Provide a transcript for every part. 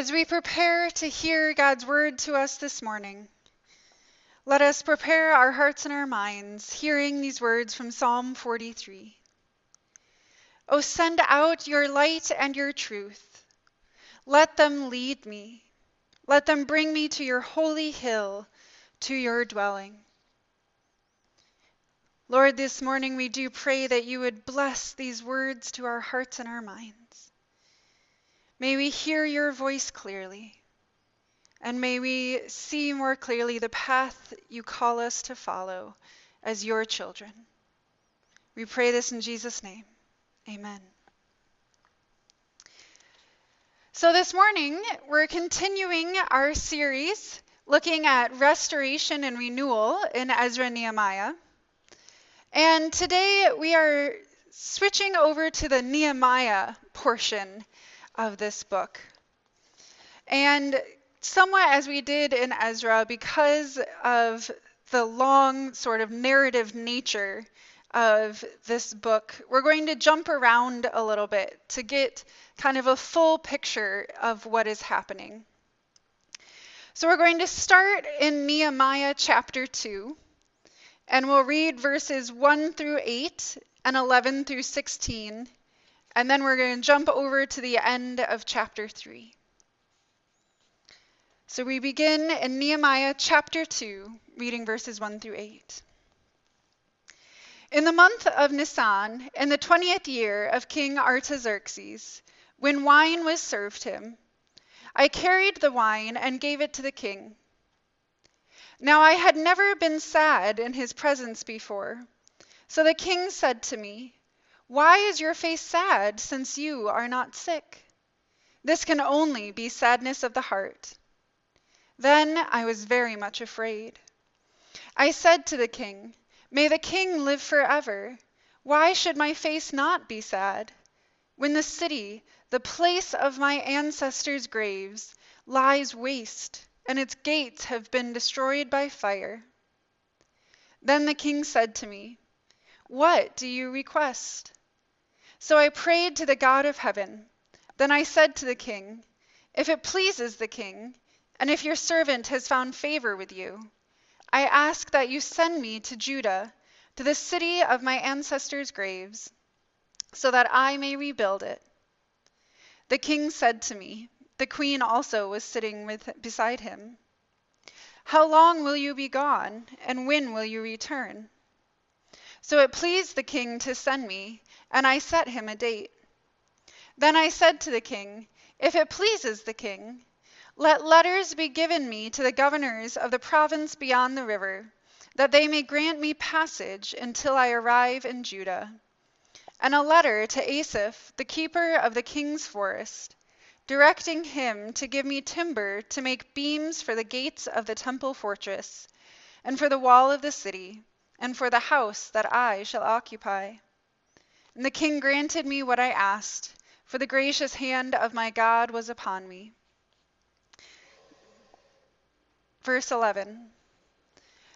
As we prepare to hear God's word to us this morning, let us prepare our hearts and our minds, hearing these words from Psalm 43. O send out your light and your truth. Let them lead me. Let them bring me to your holy hill, to your dwelling. Lord, this morning we do pray that you would bless these words to our hearts and our minds. May we hear your voice clearly, and may we see more clearly the path you call us to follow as your children. We pray this in Jesus' name. Amen. So, this morning, we're continuing our series looking at restoration and renewal in Ezra Nehemiah. And today we are switching over to the Nehemiah portion of this book. And somewhat as we did in Ezra, because of the long sort of narrative nature of this book, we're going to jump around a little bit to get kind of a full picture of what is happening. So we're going to start in Nehemiah chapter 2, and we'll read verses 1 through 8 and 11 through 16 and then we're going to jump over to the end of chapter 3. So we begin in Nehemiah chapter 2, reading verses 1 through 8. In the month of Nisan, in the twentieth year of King Artaxerxes, when wine was served him, I carried the wine and gave it to the king. Now I had never been sad in his presence before. So the king said to me, why is your face sad, since you are not sick? This can only be sadness of the heart. Then I was very much afraid. I said to the king, May the king live forever. Why should my face not be sad? When the city, the place of my ancestors' graves, lies waste, and its gates have been destroyed by fire. Then the king said to me, What do you request? So I prayed to the God of heaven. Then I said to the king, If it pleases the king, and if your servant has found favor with you, I ask that you send me to Judah, to the city of my ancestors' graves, so that I may rebuild it. The king said to me, the queen also was sitting with, beside him, How long will you be gone, and when will you return? So it pleased the king to send me and I set him a date. Then I said to the king, If it pleases the king, let letters be given me to the governors of the province beyond the river, that they may grant me passage until I arrive in Judah. And a letter to Asaph, the keeper of the king's forest, directing him to give me timber to make beams for the gates of the temple fortress, and for the wall of the city, and for the house that I shall occupy. And the king granted me what I asked, for the gracious hand of my God was upon me. Verse 11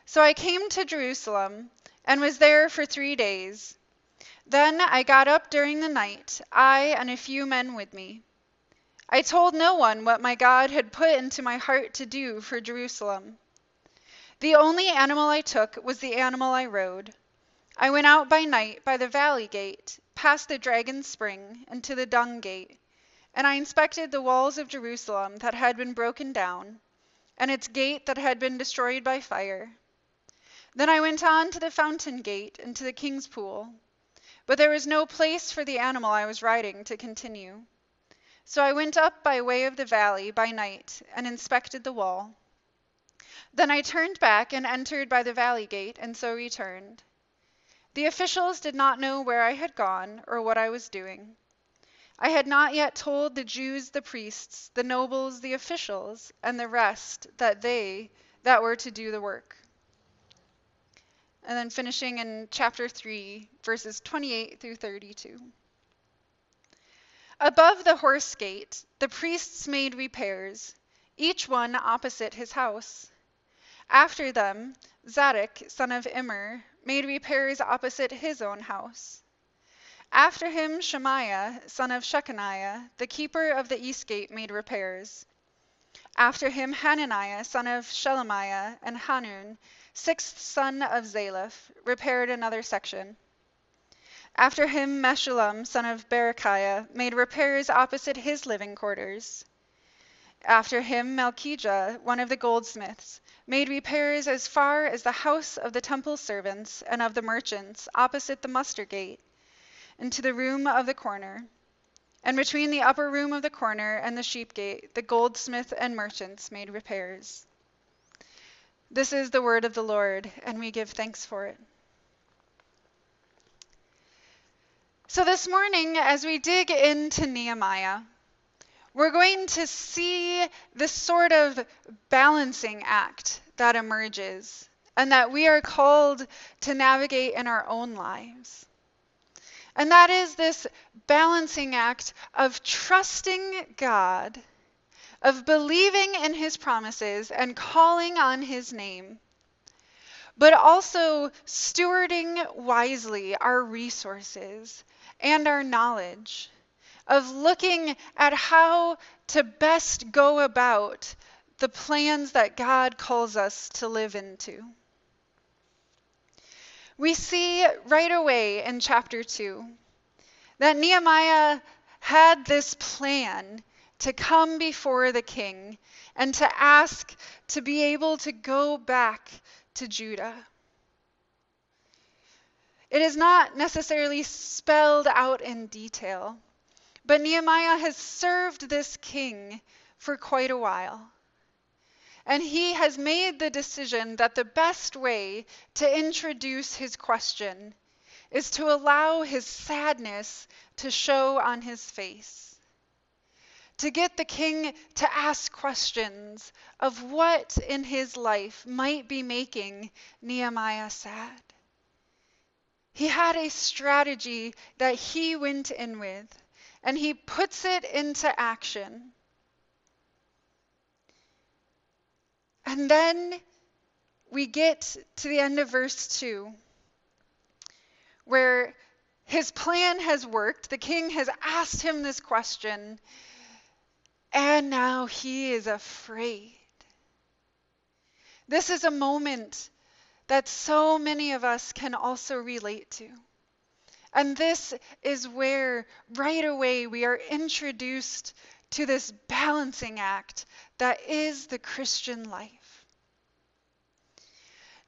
So I came to Jerusalem and was there for three days. Then I got up during the night, I and a few men with me. I told no one what my God had put into my heart to do for Jerusalem. The only animal I took was the animal I rode I went out by night by the valley gate, past the dragon's spring, and to the dung gate, and I inspected the walls of Jerusalem that had been broken down, and its gate that had been destroyed by fire. Then I went on to the fountain gate and to the king's pool, but there was no place for the animal I was riding to continue. So I went up by way of the valley by night and inspected the wall. Then I turned back and entered by the valley gate, and so returned. The officials did not know where I had gone or what I was doing. I had not yet told the Jews, the priests, the nobles, the officials, and the rest that they that were to do the work. And then finishing in chapter 3, verses 28 through 32. Above the horse gate, the priests made repairs, each one opposite his house. After them, Zadok, son of Immer, made repairs opposite his own house. After him, Shemaiah, son of Shechaniah, the keeper of the east gate, made repairs. After him, Hananiah, son of Shelemiah, and Hanun, sixth son of Zalaph, repaired another section. After him, Meshullam, son of Berechiah, made repairs opposite his living quarters. After him, Malchijah, one of the goldsmiths, made repairs as far as the house of the temple servants and of the merchants opposite the muster gate, and to the room of the corner. And between the upper room of the corner and the sheep gate, the goldsmith and merchants made repairs. This is the word of the Lord, and we give thanks for it. So, this morning, as we dig into Nehemiah, we're going to see this sort of balancing act that emerges and that we are called to navigate in our own lives. And that is this balancing act of trusting God, of believing in his promises and calling on his name, but also stewarding wisely our resources and our knowledge, of looking at how to best go about the plans that God calls us to live into. We see right away in chapter 2 that Nehemiah had this plan to come before the king and to ask to be able to go back to Judah. It is not necessarily spelled out in detail, but Nehemiah has served this king for quite a while. And he has made the decision that the best way to introduce his question is to allow his sadness to show on his face. To get the king to ask questions of what in his life might be making Nehemiah sad. He had a strategy that he went in with, and he puts it into action. And then we get to the end of verse 2, where his plan has worked. The king has asked him this question, and now he is afraid. This is a moment that so many of us can also relate to. And this is where right away we are introduced to this balancing act that is the Christian life.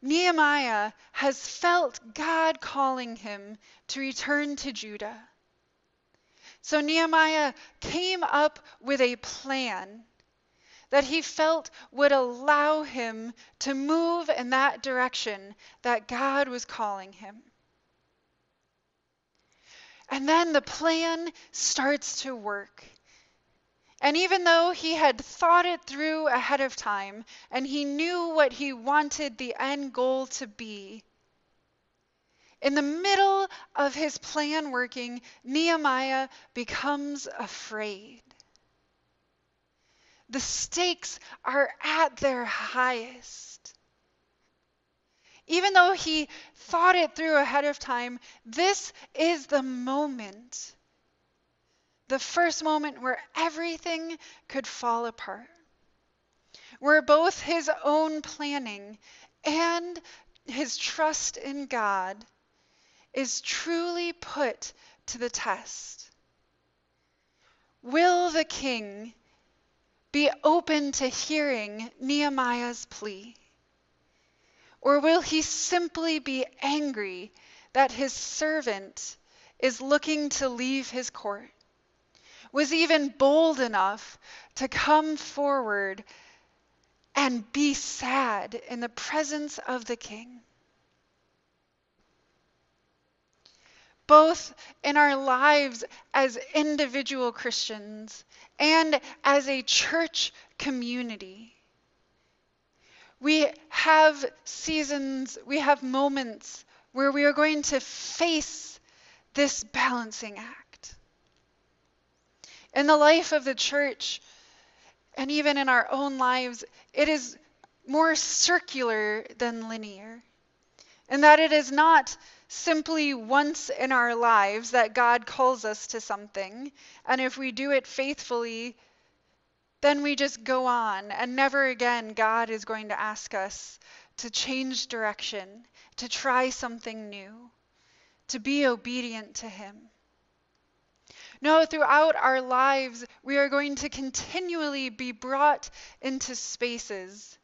Nehemiah has felt God calling him to return to Judah. So Nehemiah came up with a plan that he felt would allow him to move in that direction that God was calling him. And then the plan starts to work. And even though he had thought it through ahead of time and he knew what he wanted the end goal to be, in the middle of his plan working, Nehemiah becomes afraid. The stakes are at their highest. Even though he thought it through ahead of time, this is the moment. The first moment where everything could fall apart. Where both his own planning and his trust in God is truly put to the test. Will the king be open to hearing Nehemiah's plea? Or will he simply be angry that his servant is looking to leave his court? Was even bold enough to come forward and be sad in the presence of the king? both in our lives as individual Christians and as a church community. We have seasons, we have moments where we are going to face this balancing act. In the life of the church, and even in our own lives, it is more circular than linear. And that it is not simply once in our lives that God calls us to something. And if we do it faithfully, then we just go on, and never again God is going to ask us to change direction, to try something new, to be obedient to Him. No, throughout our lives, we are going to continually be brought into spaces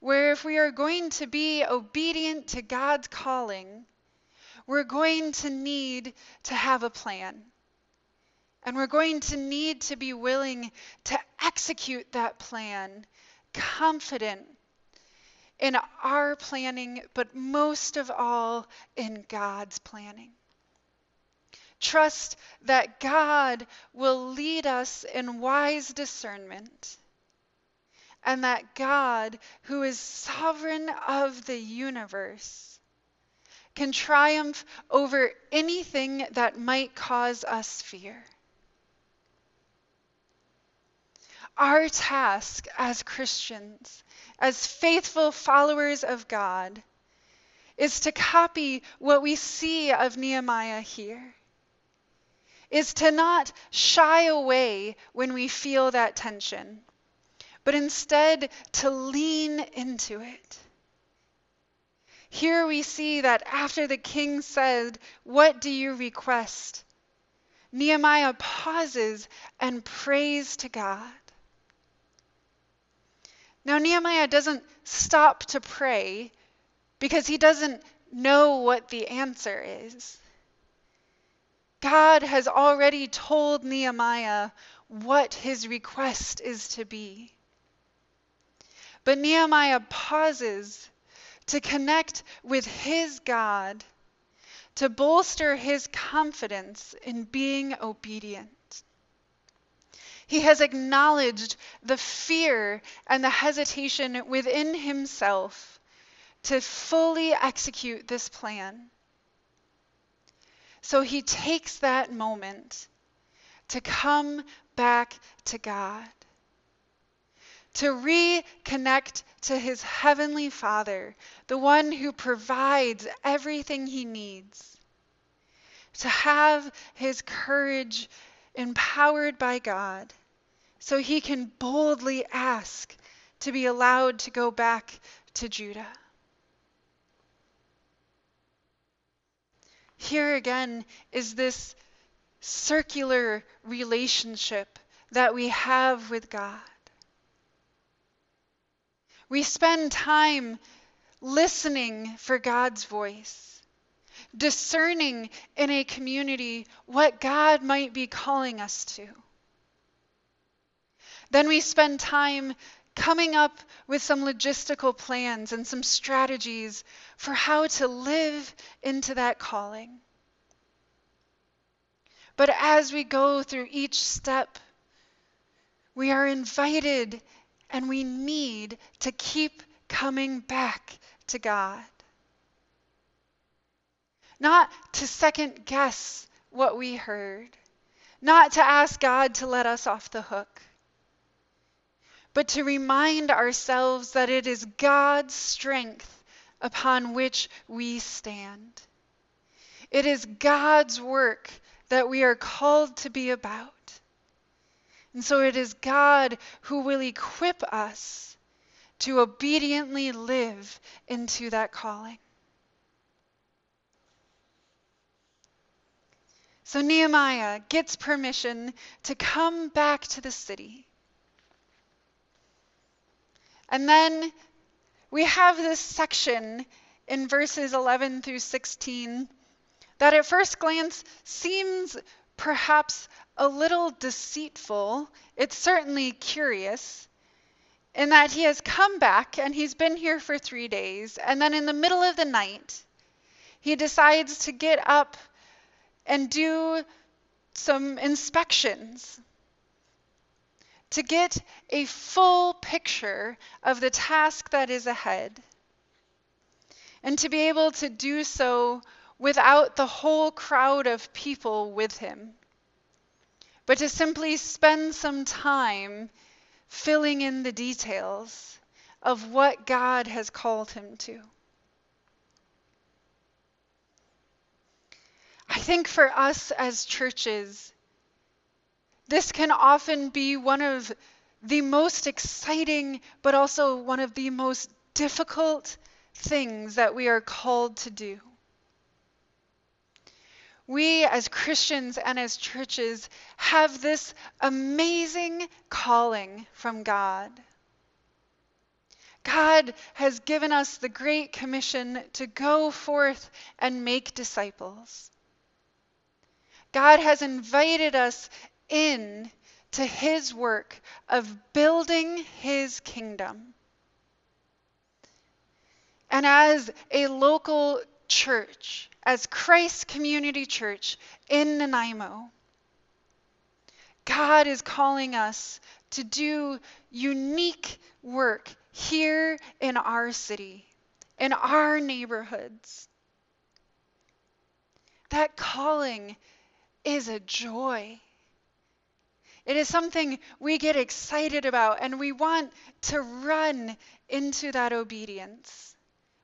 where, if we are going to be obedient to God's calling, we're going to need to have a plan. And we're going to need to be willing to execute that plan, confident in our planning, but most of all in God's planning. Trust that God will lead us in wise discernment, and that God, who is sovereign of the universe, can triumph over anything that might cause us fear. Our task as Christians, as faithful followers of God, is to copy what we see of Nehemiah here. Is to not shy away when we feel that tension, but instead to lean into it. Here we see that after the king said, What do you request? Nehemiah pauses and prays to God. Now, Nehemiah doesn't stop to pray because he doesn't know what the answer is. God has already told Nehemiah what his request is to be. But Nehemiah pauses to connect with his God, to bolster his confidence in being obedient. He has acknowledged the fear and the hesitation within himself to fully execute this plan. So he takes that moment to come back to God, to reconnect to his heavenly Father, the one who provides everything he needs, to have his courage empowered by God, so he can boldly ask to be allowed to go back to Judah. Here again is this circular relationship that we have with God. We spend time listening for God's voice discerning in a community what God might be calling us to. Then we spend time coming up with some logistical plans and some strategies for how to live into that calling. But as we go through each step, we are invited and we need to keep coming back to God not to second guess what we heard, not to ask God to let us off the hook, but to remind ourselves that it is God's strength upon which we stand. It is God's work that we are called to be about. And so it is God who will equip us to obediently live into that calling. So Nehemiah gets permission to come back to the city. And then we have this section in verses 11 through 16 that at first glance seems perhaps a little deceitful. It's certainly curious in that he has come back and he's been here for three days. And then in the middle of the night, he decides to get up and do some inspections to get a full picture of the task that is ahead. And to be able to do so without the whole crowd of people with him, but to simply spend some time filling in the details of what God has called him to. I think for us as churches, this can often be one of the most exciting, but also one of the most difficult things that we are called to do. We, as Christians and as churches, have this amazing calling from God. God has given us the great commission to go forth and make disciples. God has invited us in to his work of building his kingdom. And as a local church, as Christ Community Church in Nanaimo, God is calling us to do unique work here in our city, in our neighborhoods. That calling is a joy. It is something we get excited about, and we want to run into that obedience.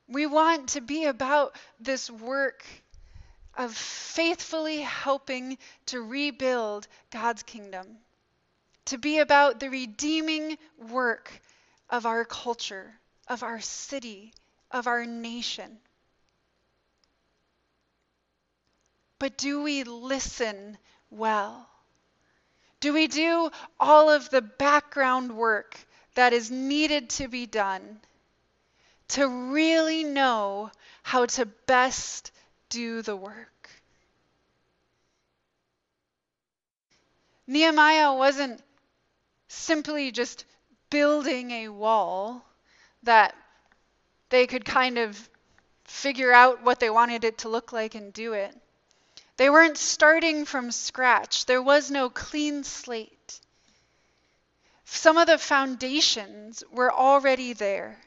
We want to be about this work of faithfully helping to rebuild God's kingdom, to be about the redeeming work of our culture, of our city, of our nation. But do we listen well? Do we do all of the background work that is needed to be done to really know how to best do the work? Nehemiah wasn't simply just building a wall that they could kind of figure out what they wanted it to look like and do it. They weren't starting from scratch, there was no clean slate. Some of the foundations were already there.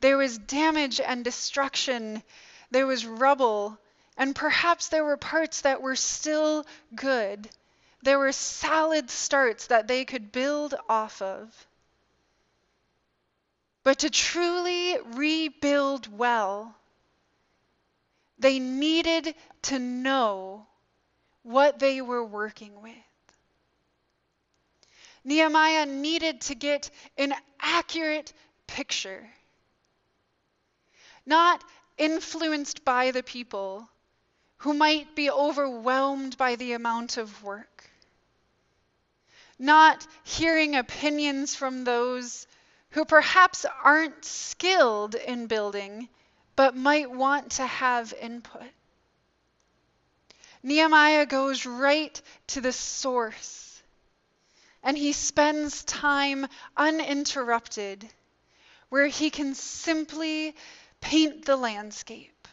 There was damage and destruction, there was rubble, and perhaps there were parts that were still good. There were solid starts that they could build off of. But to truly rebuild well, they needed to know what they were working with. Nehemiah needed to get an accurate picture, not influenced by the people who might be overwhelmed by the amount of work, not hearing opinions from those who perhaps aren't skilled in building but might want to have input. Nehemiah goes right to the source and he spends time uninterrupted where he can simply paint the landscape,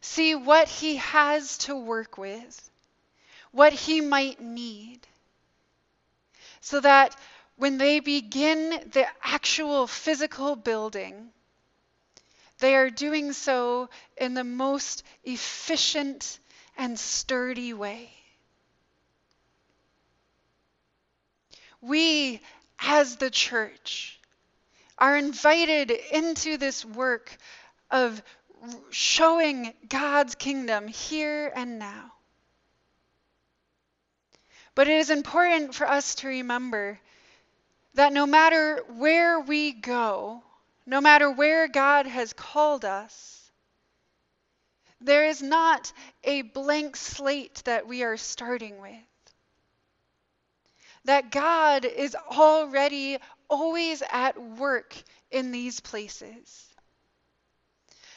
see what he has to work with, what he might need, so that when they begin the actual physical building, they are doing so in the most efficient and sturdy way. We, as the church, are invited into this work of showing God's kingdom here and now. But it is important for us to remember that no matter where we go, no matter where God has called us, there is not a blank slate that we are starting with. That God is already always at work in these places.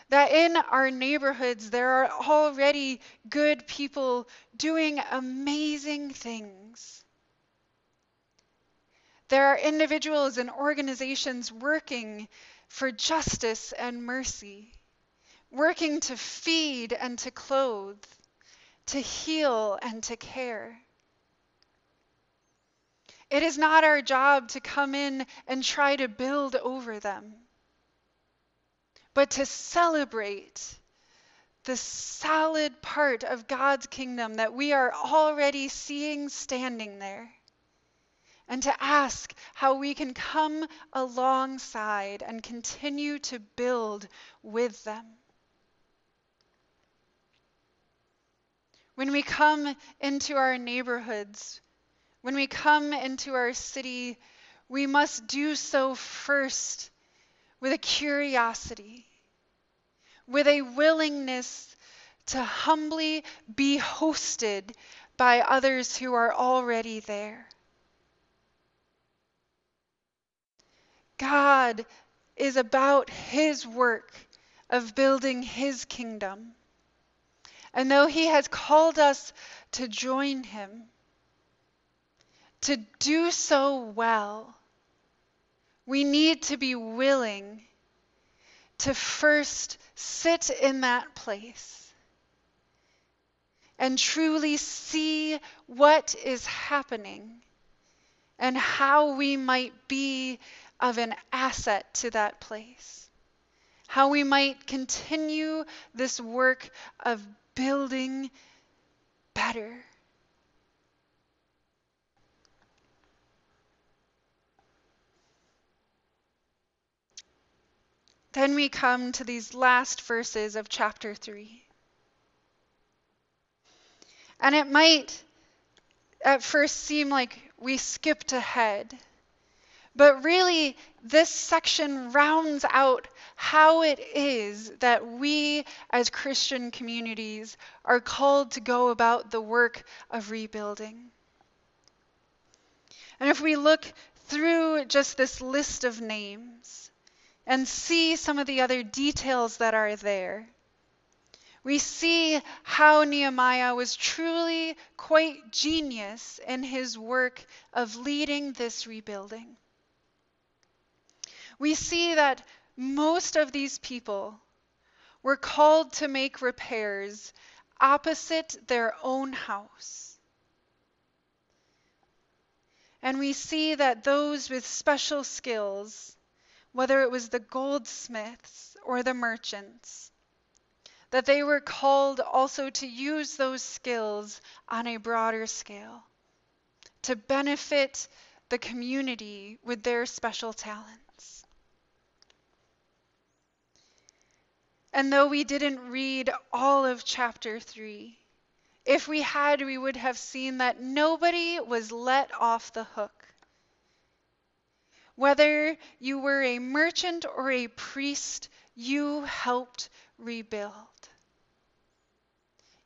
That in our neighborhoods there are already good people doing amazing things. There are individuals and organizations working for justice and mercy, working to feed and to clothe, to heal and to care. It is not our job to come in and try to build over them, but to celebrate the solid part of God's kingdom that we are already seeing standing there and to ask how we can come alongside and continue to build with them. When we come into our neighborhoods, when we come into our city, we must do so first with a curiosity, with a willingness to humbly be hosted by others who are already there. God is about His work of building His kingdom. And though He has called us to join Him, to do so well, we need to be willing to first sit in that place and truly see what is happening and how we might be of an asset to that place. How we might continue this work of building better. Then we come to these last verses of chapter 3. And it might at first seem like we skipped ahead. But really, this section rounds out how it is that we as Christian communities are called to go about the work of rebuilding. And if we look through just this list of names and see some of the other details that are there, we see how Nehemiah was truly quite genius in his work of leading this rebuilding we see that most of these people were called to make repairs opposite their own house. And we see that those with special skills, whether it was the goldsmiths or the merchants, that they were called also to use those skills on a broader scale, to benefit the community with their special talent. And though we didn't read all of chapter 3, if we had, we would have seen that nobody was let off the hook. Whether you were a merchant or a priest, you helped rebuild.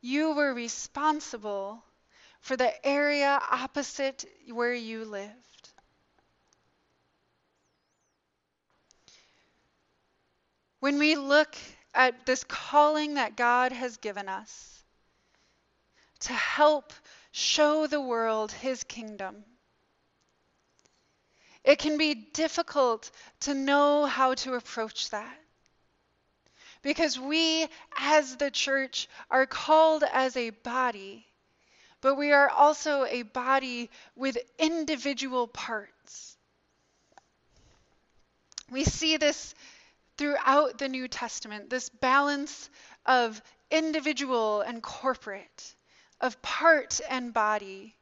You were responsible for the area opposite where you lived. When we look at this calling that God has given us to help show the world his kingdom. It can be difficult to know how to approach that. Because we, as the church, are called as a body, but we are also a body with individual parts. We see this throughout the New Testament this balance of individual and corporate, of part and body,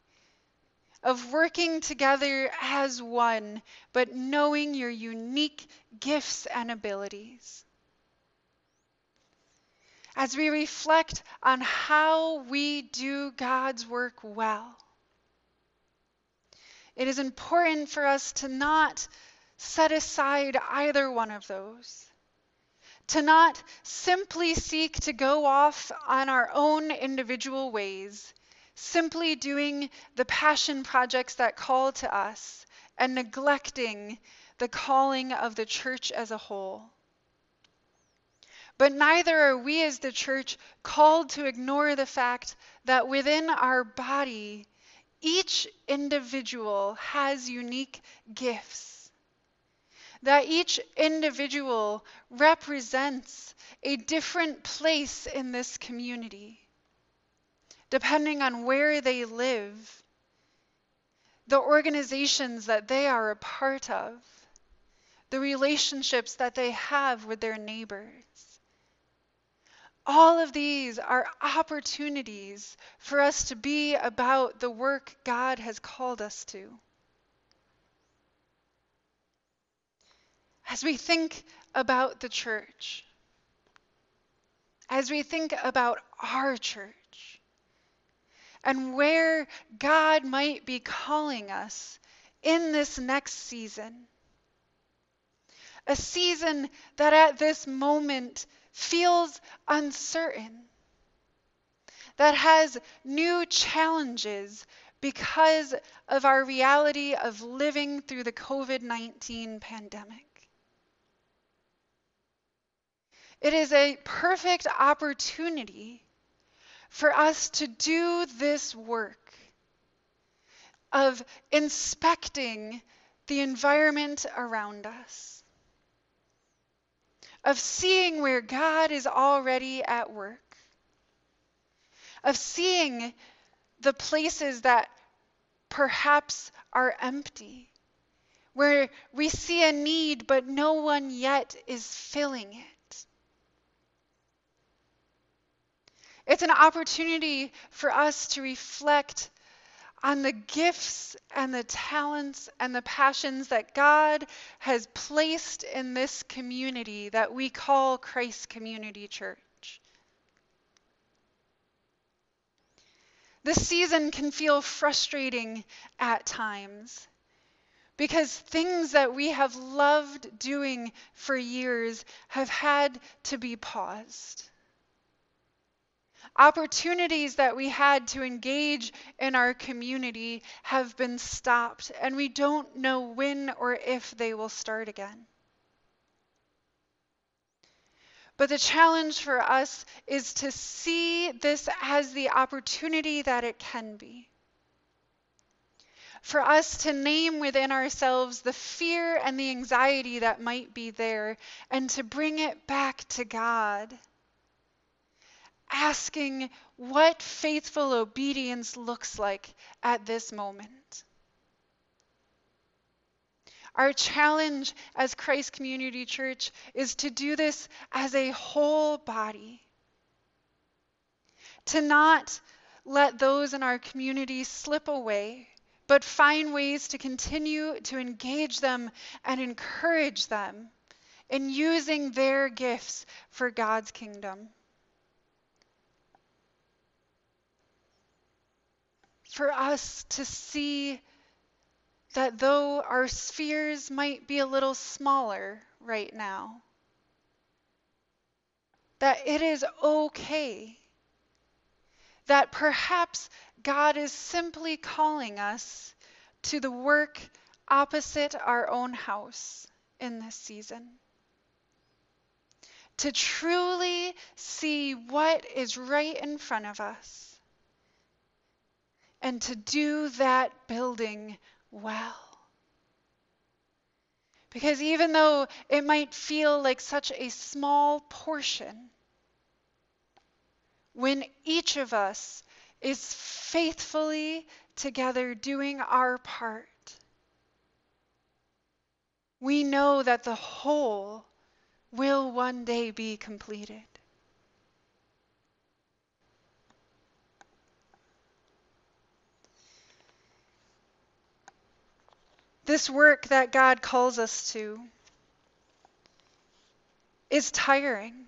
of working together as one, but knowing your unique gifts and abilities. As we reflect on how we do God's work well, it is important for us to not set aside either one of those to not simply seek to go off on our own individual ways, simply doing the passion projects that call to us and neglecting the calling of the church as a whole. But neither are we as the church called to ignore the fact that within our body, each individual has unique gifts that each individual represents a different place in this community, depending on where they live, the organizations that they are a part of, the relationships that they have with their neighbors. All of these are opportunities for us to be about the work God has called us to. As we think about the church, as we think about our church, and where God might be calling us in this next season. A season that at this moment feels uncertain, that has new challenges because of our reality of living through the COVID 19 pandemic. It is a perfect opportunity for us to do this work of inspecting the environment around us, of seeing where God is already at work, of seeing the places that perhaps are empty, where we see a need but no one yet is filling it. It's an opportunity for us to reflect on the gifts and the talents and the passions that God has placed in this community that we call Christ Community Church. This season can feel frustrating at times because things that we have loved doing for years have had to be paused opportunities that we had to engage in our community have been stopped, and we don't know when or if they will start again. But the challenge for us is to see this as the opportunity that it can be. For us to name within ourselves the fear and the anxiety that might be there and to bring it back to God asking what faithful obedience looks like at this moment. Our challenge as Christ Community Church is to do this as a whole body. To not let those in our community slip away, but find ways to continue to engage them and encourage them in using their gifts for God's kingdom. For us to see that though our spheres might be a little smaller right now, that it is okay. That perhaps God is simply calling us to the work opposite our own house in this season. To truly see what is right in front of us and to do that building well. Because even though it might feel like such a small portion, when each of us is faithfully together doing our part, we know that the whole will one day be completed. This work that God calls us to is tiring.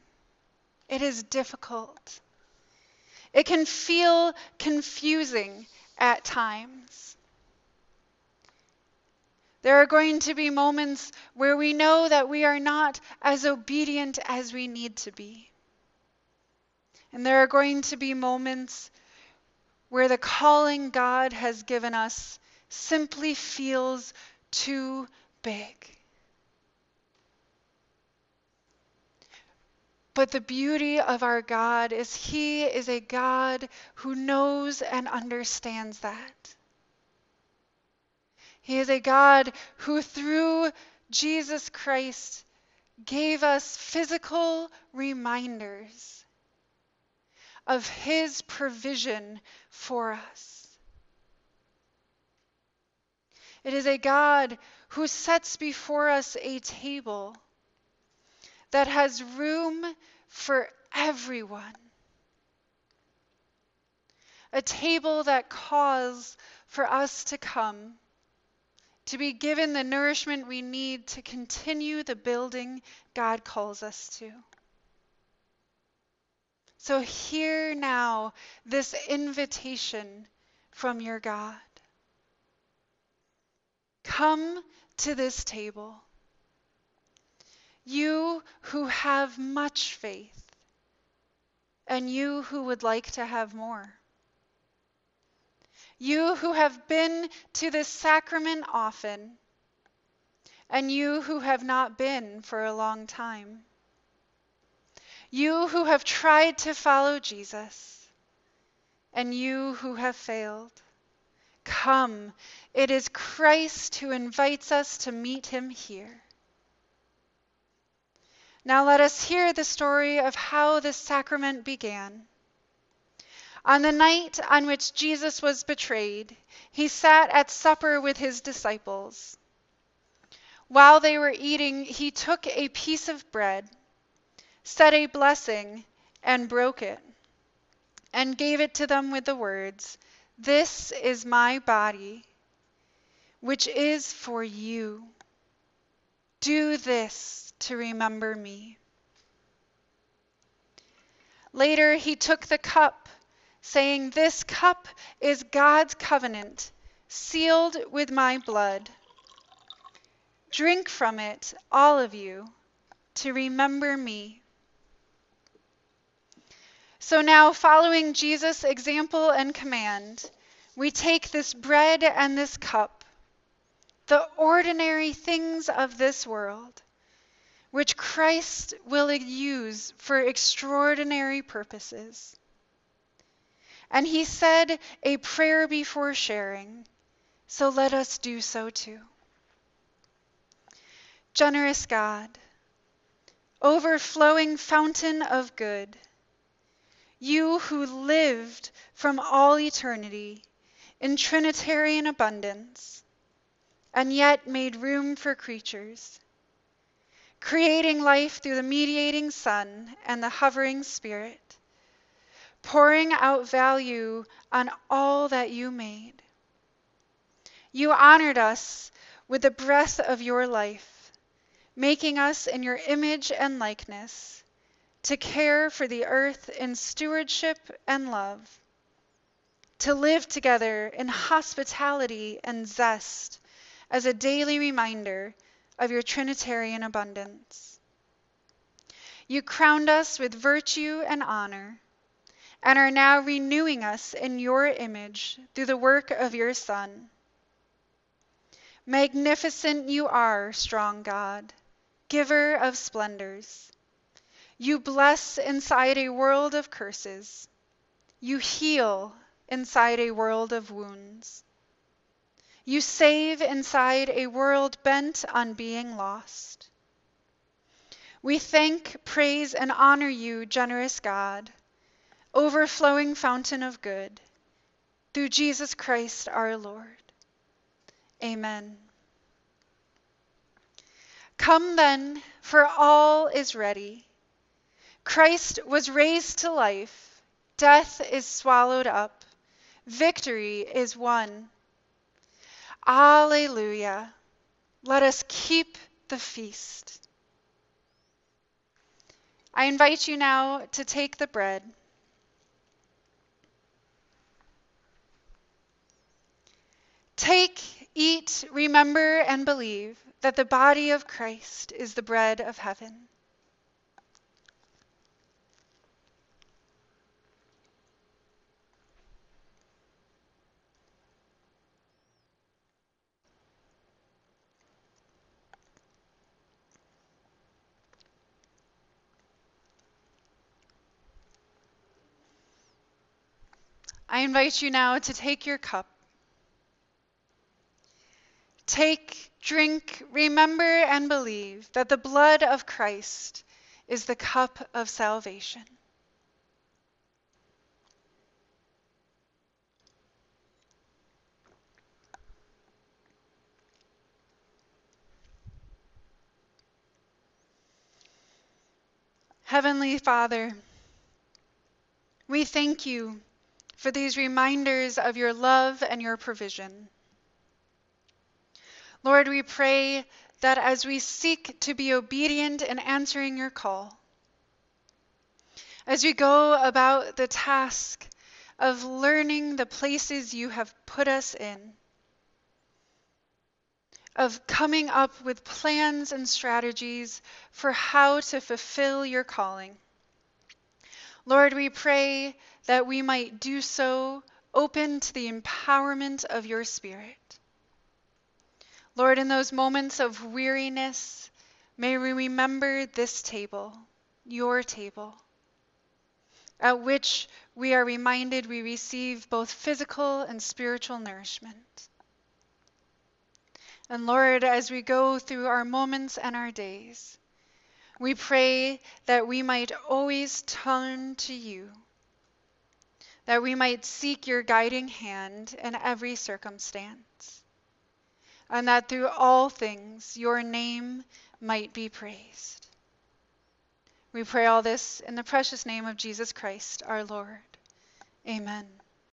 It is difficult. It can feel confusing at times. There are going to be moments where we know that we are not as obedient as we need to be. And there are going to be moments where the calling God has given us simply feels too big. But the beauty of our God is He is a God who knows and understands that. He is a God who, through Jesus Christ, gave us physical reminders of His provision for us. It is a God who sets before us a table that has room for everyone. A table that calls for us to come, to be given the nourishment we need to continue the building God calls us to. So, hear now this invitation from your God. Come to this table. You who have much faith, and you who would like to have more. You who have been to this sacrament often, and you who have not been for a long time. You who have tried to follow Jesus, and you who have failed. Come, it is Christ who invites us to meet him here. Now let us hear the story of how this sacrament began. On the night on which Jesus was betrayed, he sat at supper with his disciples. While they were eating, he took a piece of bread, said a blessing, and broke it, and gave it to them with the words, This is my body, which is for you. Do this to remember me. Later, he took the cup saying, This cup is God's covenant, sealed with my blood. Drink from it, all of you, to remember me. So now, following Jesus' example and command, we take this bread and this cup, the ordinary things of this world, which Christ will use for extraordinary purposes. And he said a prayer before sharing, so let us do so too. Generous God, overflowing fountain of good, you who lived from all eternity in Trinitarian abundance, and yet made room for creatures, creating life through the mediating Son and the hovering Spirit pouring out value on all that you made. You honored us with the breath of your life, making us in your image and likeness, to care for the earth in stewardship and love, to live together in hospitality and zest as a daily reminder of your Trinitarian abundance. You crowned us with virtue and honor and are now renewing us in your image through the work of your Son. Magnificent you are, strong God, giver of splendors. You bless inside a world of curses. You heal inside a world of wounds. You save inside a world bent on being lost. We thank, praise, and honor you, generous God overflowing fountain of good, through Jesus Christ our Lord. Amen. Come then, for all is ready. Christ was raised to life, death is swallowed up, victory is won. Alleluia. Let us keep the feast. I invite you now to take the bread. Take, eat, remember, and believe that the body of Christ is the bread of heaven. I invite you now to take your cup Take, drink, remember, and believe that the blood of Christ is the cup of salvation. Heavenly Father, we thank you for these reminders of your love and your provision. Lord, we pray that as we seek to be obedient in answering your call, as we go about the task of learning the places you have put us in, of coming up with plans and strategies for how to fulfill your calling. Lord, we pray that we might do so open to the empowerment of your Spirit. Lord, in those moments of weariness, may we remember this table, your table, at which we are reminded we receive both physical and spiritual nourishment. And Lord, as we go through our moments and our days, we pray that we might always turn to you, that we might seek your guiding hand in every circumstance, and that through all things your name might be praised. We pray all this in the precious name of Jesus Christ, our Lord. Amen.